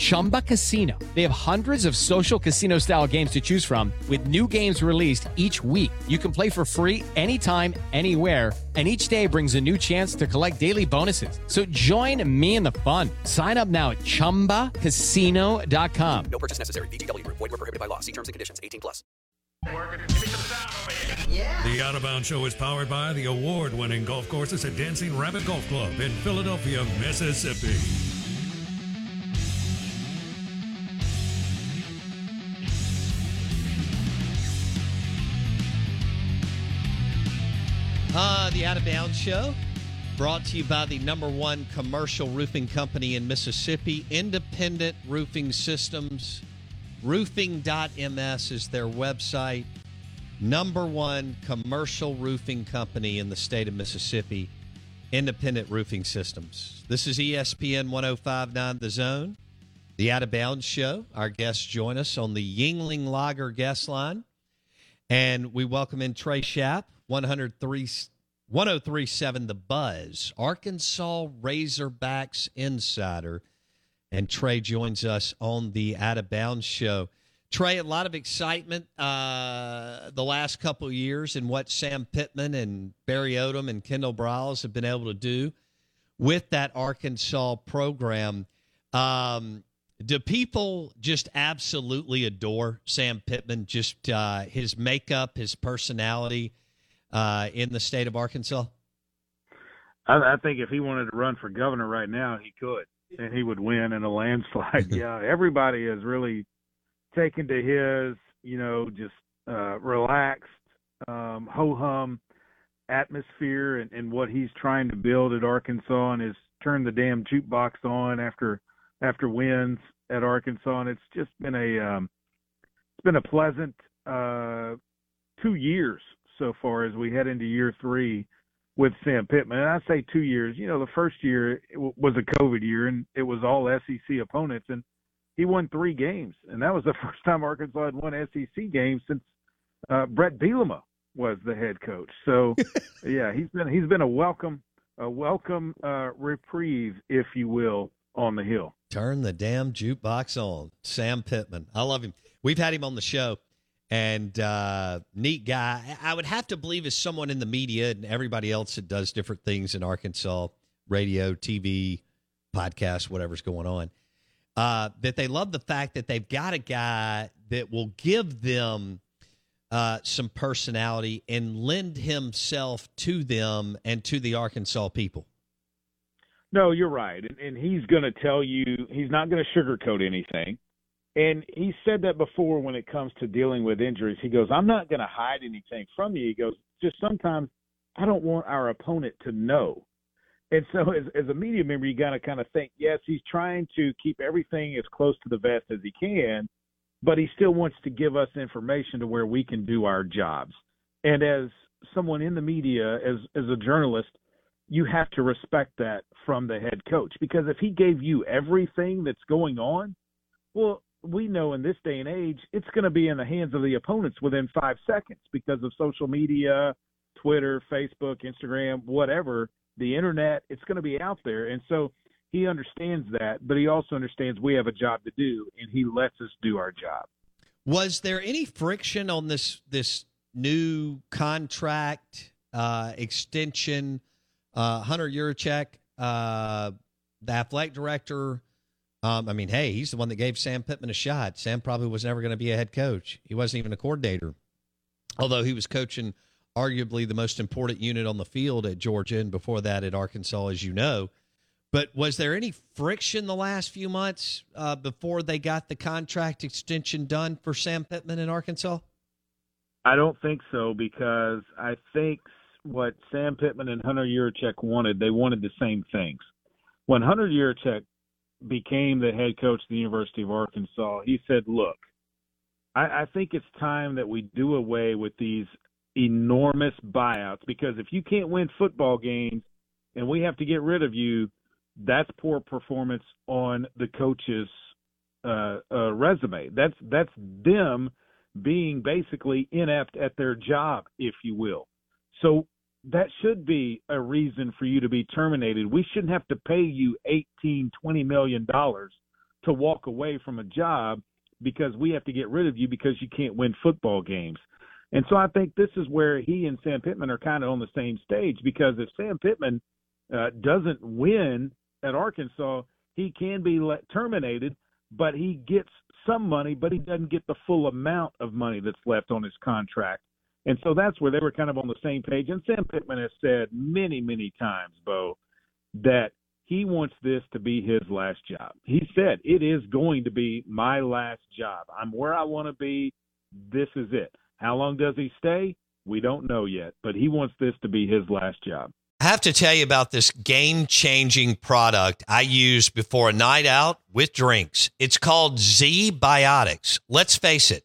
Chumba Casino. They have hundreds of social casino style games to choose from, with new games released each week. You can play for free anytime, anywhere and each day brings a new chance to collect daily bonuses. So join me in the fun. Sign up now at ChumbaCasino.com. No purchase necessary. VGW. Void were prohibited by law. See terms and conditions. 18 plus. The Out of Bounds Show is powered by the award-winning golf courses at Dancing Rabbit Golf Club in Philadelphia, Mississippi. Uh, the Out of Bounds Show, brought to you by the number one commercial roofing company in Mississippi, Independent Roofing Systems. Roofing.ms is their website. Number one commercial roofing company in the state of Mississippi, Independent Roofing Systems. This is ESPN 1059 The Zone, the Out of Bounds Show. Our guests join us on the Yuengling Lager guest line. And we welcome in Trey Schaap, 103, 1037 The Buzz, Arkansas Razorbacks insider. And Trey joins us on the Out of Bounds show. Trey, a lot of excitement uh, the last couple years in what Sam Pittman and Barry Odom and Kendall Briles have been able to do with that Arkansas program. Um, do people just absolutely adore Sam Pittman? Just uh, his makeup, his personality uh, in the state of Arkansas. I, I think if he wanted to run for governor right now, he could, and he would win in a landslide. yeah, everybody is really taken to his, you know, just uh, relaxed, um, ho hum atmosphere and, and what he's trying to build at Arkansas, and has turned the damn jukebox on after after wins at Arkansas, and it's just been a um, it's been a pleasant uh, two years so far as we head into year three with Sam Pittman. And I say two years. You know, the first year was a COVID year, and it was all SEC opponents, and he won three games, and that was the first time Arkansas had won SEC games since uh, Bret Bielema was the head coach. So, yeah, he's been he's been a welcome a welcome uh, reprieve, if you will, on the hill. Turn the damn jukebox on. Sam Pittman. I love him. We've had him on the show and uh, neat guy. I would have to believe is someone in the media and everybody else that does different things in Arkansas, radio, TV, podcast, whatever's going on. Uh, that they love the fact that they've got a guy that will give them uh, some personality and lend himself to them and to the Arkansas people. No, you're right, and, and he's going to tell you he's not going to sugarcoat anything. And he said that before when it comes to dealing with injuries. He goes, I'm not going to hide anything from you. He goes, just sometimes I don't want our opponent to know. And so, as, as a media member, you got to kind of think, yes, he's trying to keep everything as close to the vest as he can, but he still wants to give us information to where we can do our jobs. And as someone in the media, as as a journalist, you have to respect that from the head coach because if he gave you everything that's going on, well, we know in this day and age, it's going to be in the hands of the opponents within five seconds because of social media, Twitter, Facebook, Instagram, whatever, the internet. It's going to be out there. And so he understands that, but he also understands we have a job to do, and he lets us do our job. Was there any friction on this this new contract uh, extension? Uh, Hunter Yurachek, uh, the athletic director. Um, I mean, hey, he's the one that gave Sam Pittman a shot. Sam probably was never going to be a head coach. He wasn't even a coordinator, although he was coaching arguably the most important unit on the field at Georgia and before that at Arkansas, as you know. But was there any friction the last few months uh, before they got the contract extension done for Sam Pittman in Arkansas? I don't think so because I think what Sam Pittman and Hunter Yurachek wanted, they wanted the same things. When Hunter Yurachek became the head coach of the University of Arkansas, he said, "Look, I, I think it's time that we do away with these enormous buyouts because if you can't win football games and we have to get rid of you, that's poor performance on the coach's uh, uh, resume. That's that's them being basically inept at their job, if you will. So that should be a reason for you to be terminated. We shouldn't have to pay you 18, 20 million dollars to walk away from a job because we have to get rid of you because you can't win football games. And so I think this is where he and Sam Pittman are kind of on the same stage because if Sam Pittman uh, doesn't win at Arkansas, he can be let, terminated, but he gets some money, but he doesn't get the full amount of money that's left on his contract. And so that's where they were kind of on the same page. And Sam Pittman has said many, many times, Bo, that he wants this to be his last job. He said, It is going to be my last job. I'm where I want to be. This is it. How long does he stay? We don't know yet, but he wants this to be his last job. I have to tell you about this game changing product I use before a night out with drinks. It's called ZBiotics. Let's face it,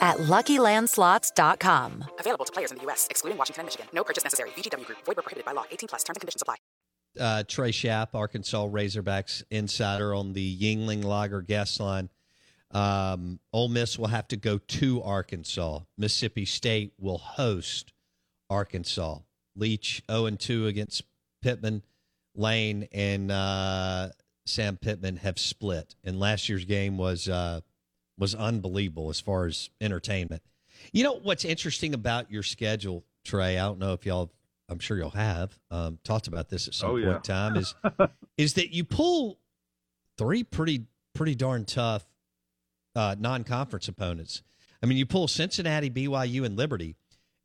at LuckyLandSlots.com. Available to players in the U.S., excluding Washington and Michigan. No purchase necessary. VGW Group. Void where prohibited by law. 18 plus. Terms and conditions apply. Uh, Trey Schaap, Arkansas Razorbacks insider on the Yuengling Lager guest line. Um, Ole Miss will have to go to Arkansas. Mississippi State will host Arkansas. Leach 0 and 2 against Pittman. Lane and uh, Sam Pittman have split, and last year's game was uh, was unbelievable as far as entertainment. You know what's interesting about your schedule, Trey? I don't know if y'all. I'm sure you'll have um, talked about this at some Oh, point yeah. in time. Is is that you pull three pretty pretty darn tough uh, non-conference opponents. I mean, you pull Cincinnati, BYU, and Liberty,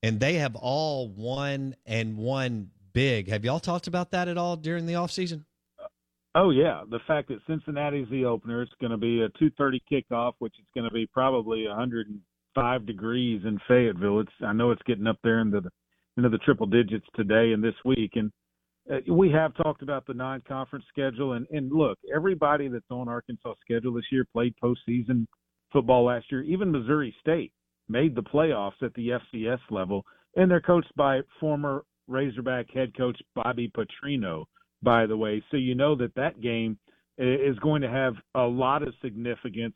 and they have all won and won big. Have y'all talked about that at all during the offseason? Oh yeah, the fact that Cincinnati's the opener, it's going to be a 2:30 kickoff, which is going to be probably 105 degrees in Fayetteville. It's I know it's getting up there into the into the triple digits today and this week, and uh, we have talked about the non-conference schedule. And and look, everybody that's on Arkansas' schedule this year played postseason football last year. Even Missouri State made the playoffs at the FCS level, and they're coached by former Razorback head coach Bobby Petrino by the way. So you know that that game is going to have a lot of significance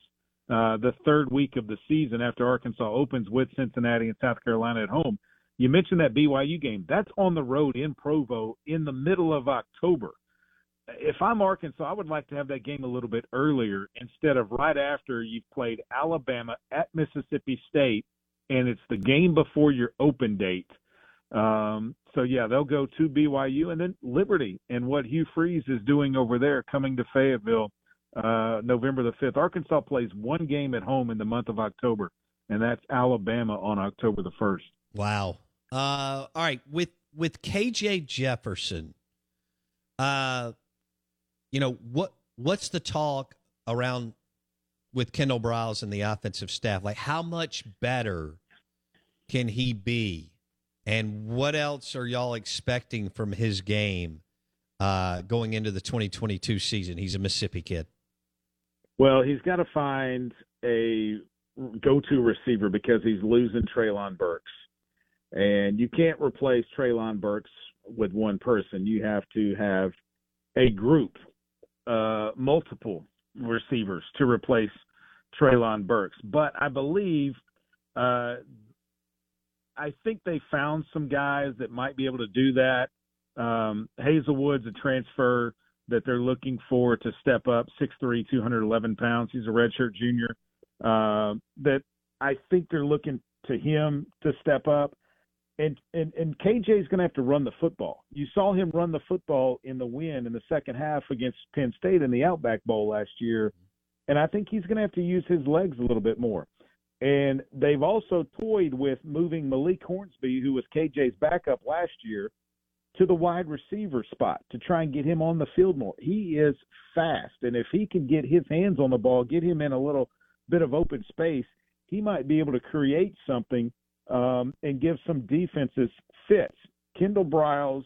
uh, the third week of the season after Arkansas opens with Cincinnati and South Carolina at home. You mentioned that BYU game. That's on the road in Provo in the middle of October. If I'm Arkansas, I would like to have that game a little bit earlier instead of right after you've played Alabama at Mississippi State and it's the game before your open date. Um, so yeah, they'll go to BYU and then Liberty and what Hugh Freeze is doing over there, coming to Fayetteville uh, November the 5th. Arkansas plays one game at home in the month of October, and that's Alabama on October the 1st. Wow. Uh, all right. With with KJ Jefferson, uh, you know what what's the talk around with Kendall Briles and the offensive staff? Like, how much better can he be? And what else are y'all expecting from his game uh, going into the 2022 season? He's a Mississippi kid. Well, he's got to find a go-to receiver because he's losing Treylon Burks, and you can't replace Treylon Burks with one person. You have to have a group, uh, multiple receivers to replace Treylon Burks. But I believe, uh, I think they found some guys that might be able to do that. Um, Haselwood's a transfer that they're looking for to step up, 6'3", 211 pounds. He's a redshirt junior. Uh, that I think they're looking to him to step up. And and and KJ is going to have to run the football. You saw him run the football in the win in the second half against Penn State in the Outback Bowl last year, and I think he's going to have to use his legs a little bit more. And they've also toyed with moving Malik Hornsby, who was KJ's backup last year, to the wide receiver spot to try and get him on the field more. He is fast, and if he can get his hands on the ball, get him in a little bit of open space, he might be able to create something um, and give some defenses fits. Kendall Briles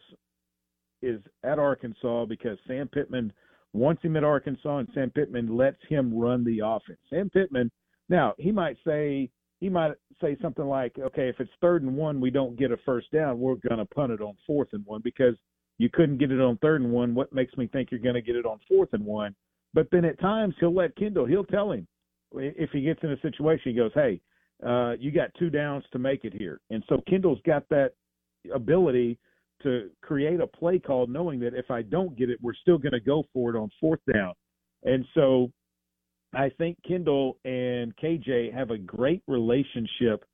is at Arkansas because Sam Pittman wants him at Arkansas, and Sam Pittman lets him run the offense. Sam Pittman, now he might say he might say something like, okay, if it's third and one, we don't get a first down, we're going to punt it on fourth and one because you couldn't get it on third and one. What makes me think you're going to get it on fourth and one? But then at times he'll let Kendall, he'll tell him if he gets in a situation, he goes, hey, uh, you got two downs to make it here. And so Kendall's got that ability to create a play call knowing that if I don't get it, we're still going to go for it on fourth down. And so I think Kendall and KJ have a great relationship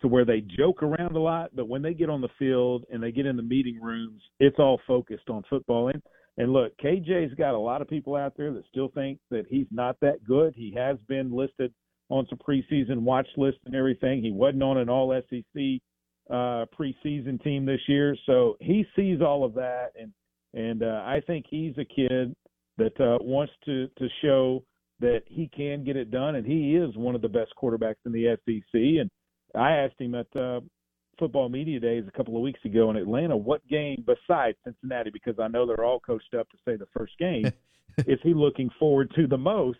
to where they joke around a lot, but when they get on the field and they get in the meeting rooms, it's all focused on football. And and look, KJ's got a lot of people out there that still think that he's not that good. He has been listed on some preseason watch lists and everything. He wasn't on an all SEC uh, preseason team this year, so he sees all of that, and and uh, I think he's a kid that uh, wants to to show that he can get it done, and he is one of the best quarterbacks in the SEC. And I asked him at uh, football media days a couple of weeks ago in Atlanta, what game besides Cincinnati, because I know they're all coached up to say the first game, is he looking forward to the most?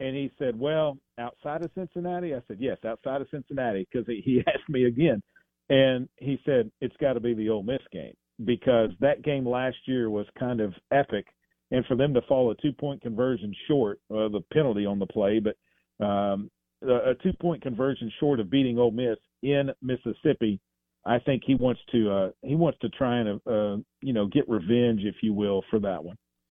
And he said, well, outside of Cincinnati? I said, yes, outside of Cincinnati, because he, he asked me again. And he said, it's got to be the Ole Miss game because that game last year was kind of epic and for them to fall a two point conversion short, uh, the penalty on the play, but um, a, a two point conversion short of beating Ole Miss in Mississippi, I think he wants to uh, he wants to try and uh, you know get revenge, if you will, for that one.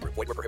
Were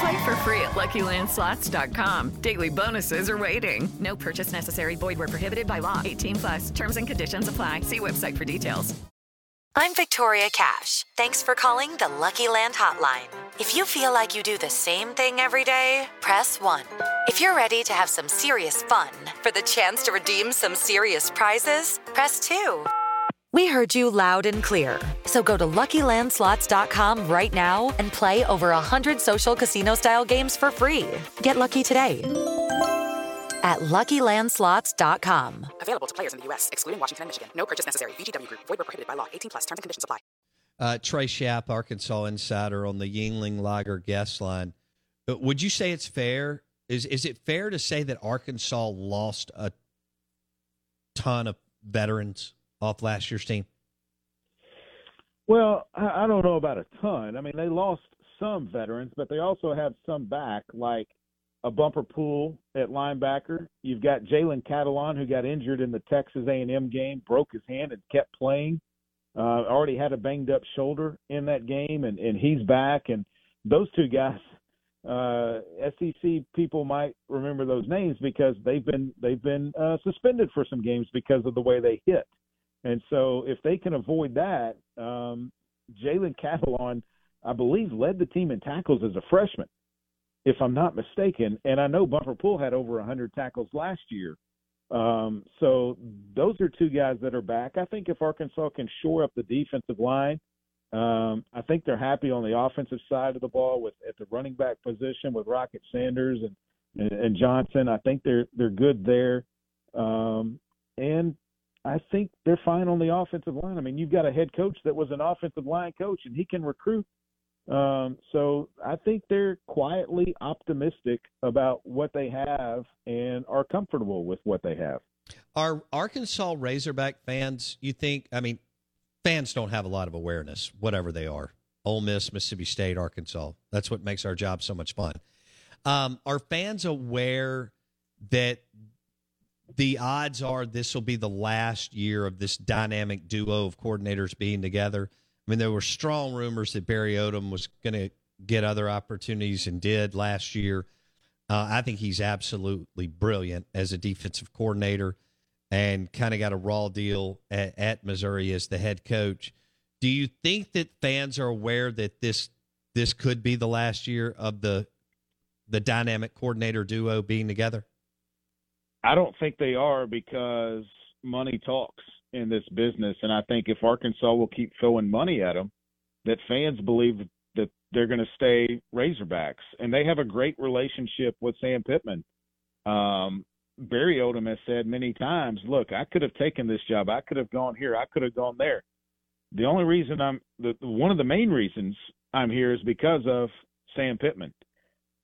Play for free at LuckyLandSlots.com. Daily bonuses are waiting. No purchase necessary. Void were prohibited by law. 18 plus. Terms and conditions apply. See website for details. I'm Victoria Cash. Thanks for calling the Lucky Land Hotline. If you feel like you do the same thing every day, press one. If you're ready to have some serious fun for the chance to redeem some serious prizes, press two. We heard you loud and clear. So go to LuckyLandSlots.com right now and play over 100 social casino-style games for free. Get lucky today at LuckyLandSlots.com. Available to players in the U.S., excluding Washington and Michigan. No purchase necessary. VGW Group. Void were prohibited by law. 18 plus. Terms and conditions apply. Uh, Trey Schaap, Arkansas insider on the Yuengling Lager guest line. Uh, would you say it's fair? Is is it fair to say that Arkansas lost a ton of veterans off last year's team? Well, I, don't know about a ton. I mean, they lost some veterans, but they also have some back, like a Bumper Pool at linebacker. You've got Jalen Catalon, who got injured in the Texas A&M game, broke his hand and kept playing. Uh, already had a banged up shoulder in that game, and and he's back. And those two guys, uh, SEC people might remember those names because they've been they've been uh, suspended for some games because of the way they hit. And so if they can avoid that, um, Jalen Catalon, I believe, led the team in tackles as a freshman, if I'm not mistaken. And I know Bumper Pool had over 100 tackles last year. Um, so those are two guys that are back. I think if Arkansas can shore up the defensive line, um, I think they're happy on the offensive side of the ball with at the running back position with Rocket Sanders and and, and Johnson. I think they're they're good there. Um, and I think they're fine on the offensive line. I mean, you've got a head coach that was an offensive line coach, and he can recruit. Um, so I think they're quietly optimistic about what they have and are comfortable with what they have. Are Arkansas Razorback fans? You think? I mean, fans don't have a lot of awareness, whatever they are. Ole Miss, Mississippi State, Arkansas. That's what makes our job so much fun. Um, are fans aware that the odds are this will be the last year of this dynamic duo of coordinators being together? I mean, there were strong rumors that Barry Odom was going to get other opportunities and did last year. Uh, I think he's absolutely brilliant as a defensive coordinator and kind of got a raw deal at, at, Missouri as the head coach. Do you think that fans are aware that this this could be the last year of the the dynamic coordinator duo being together? I don't think they are because money talks in this business, and I think if Arkansas will keep throwing money at them, that fans believe that they're going to stay Razorbacks, and they have a great relationship with Sam Pittman. Um, Barry Odom has said many times, "Look, I could have taken this job. I could have gone here. I could have gone there. The only reason I'm the one of the main reasons I'm here is because of Sam Pittman,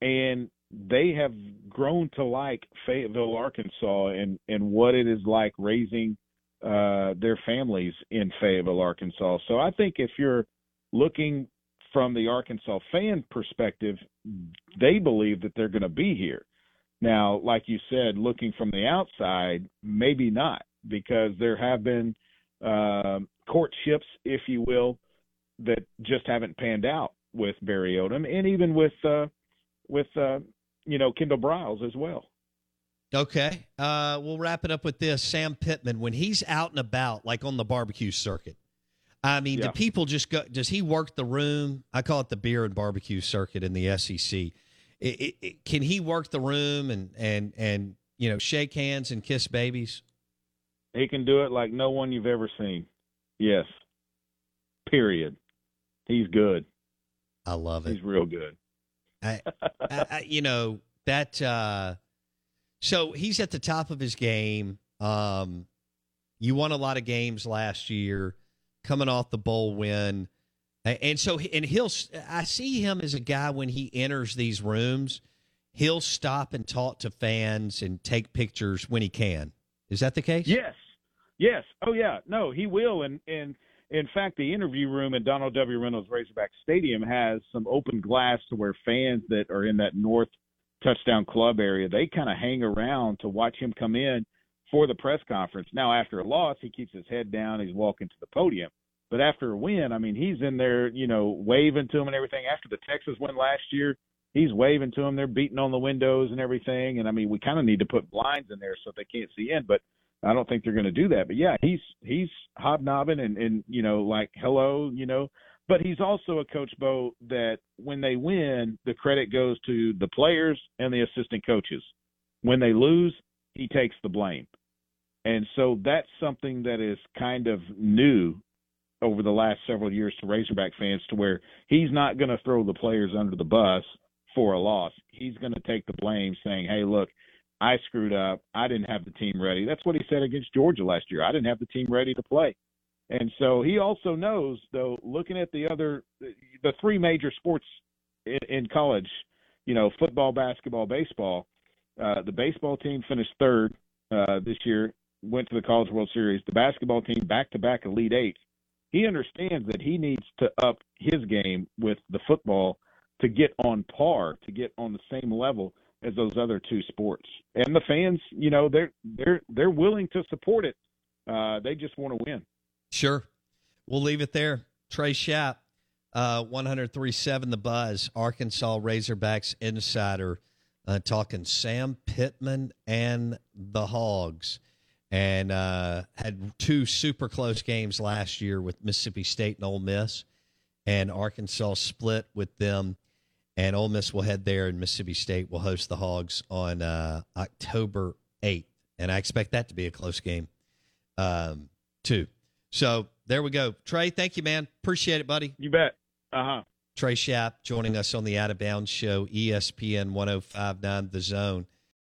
and they have grown to like Fayetteville, Arkansas, and and what it is like raising uh, their families in Fayetteville, Arkansas. So I think if you're looking from the Arkansas fan perspective, they believe that they're going to be here. Now, like you said, looking from the outside, maybe not, because there have been uh, courtships, if you will, that just haven't panned out with Barry Odom, and even with uh, with uh, you know Kendall Briles as well. Okay. Uh, we'll wrap it up with this. Sam Pittman, when he's out and about, like on the barbecue circuit, I mean, yeah. do people just go? Does he work the room? I call it the beer and barbecue circuit in the SEC. It, it, it, can he work the room and and and you know shake hands and kiss babies? He can do it like no one you've ever seen. Yes. Period. He's good. I love it. He's real good. I, I, you know that. Uh, so he's at the top of his game. Um, you won a lot of games last year, coming off the bowl win, and so and he'll. I see him as a guy when he enters these rooms, he'll stop and talk to fans and take pictures when he can. Is that the case? Yes, yes. Oh yeah. No, he will. And and in fact, the interview room at Donald W. Reynolds Razorback Stadium has some open glass to where fans that are in that north touchdown club area, they kind of hang around to watch him come in for the press conference. Now, after a loss, he keeps his head down, he's walking to the podium. But after a win, I mean, he's in there, you know, waving to him and everything. After the Texas win last year, he's waving to him. They're beating on the windows and everything. And I mean, we kind of need to put blinds in there so they can't see in. But I don't think they're going to do that. But yeah, he's he's hobnobbing and and you know like hello, you know. But he's also a coach, Bo, that when they win, the credit goes to the players and the assistant coaches. When they lose, he takes the blame. And so that's something that is kind of new over the last several years to Razorback fans to where he's not going to throw the players under the bus for a loss. He's going to take the blame saying, "Hey, look, I screwed up. I didn't have the team ready." That's what he said against Georgia last year. I didn't have the team ready to play. And so he also knows, though, looking at the other, the three major sports in, in college, you know, football, basketball, baseball. Uh, the baseball team finished third uh, this year, went to the College World Series. The basketball team back to back Elite Eight. He understands that he needs to up his game with the football to get on par, to get on the same level as those other two sports. And the fans, you know, they're they're they're willing to support it. Uh, they just want to win. Sure. We'll leave it there. Trey Schaap, uh, 103.7 The Buzz, Arkansas Razorbacks insider, uh, talking Sam Pittman and the Hogs. And uh, had two super close games last year with Mississippi State and Ole Miss. And Arkansas split with them. And Ole Miss will head there, and Mississippi State will host the Hogs on uh, October 8th. And I expect that to be a close game, um, too. So there we go. Trey, thank you, man. Appreciate it, buddy. You bet. Uh huh. Trey Schaap joining us on the Out of Bounds Show, ESPN 1059 The Zone.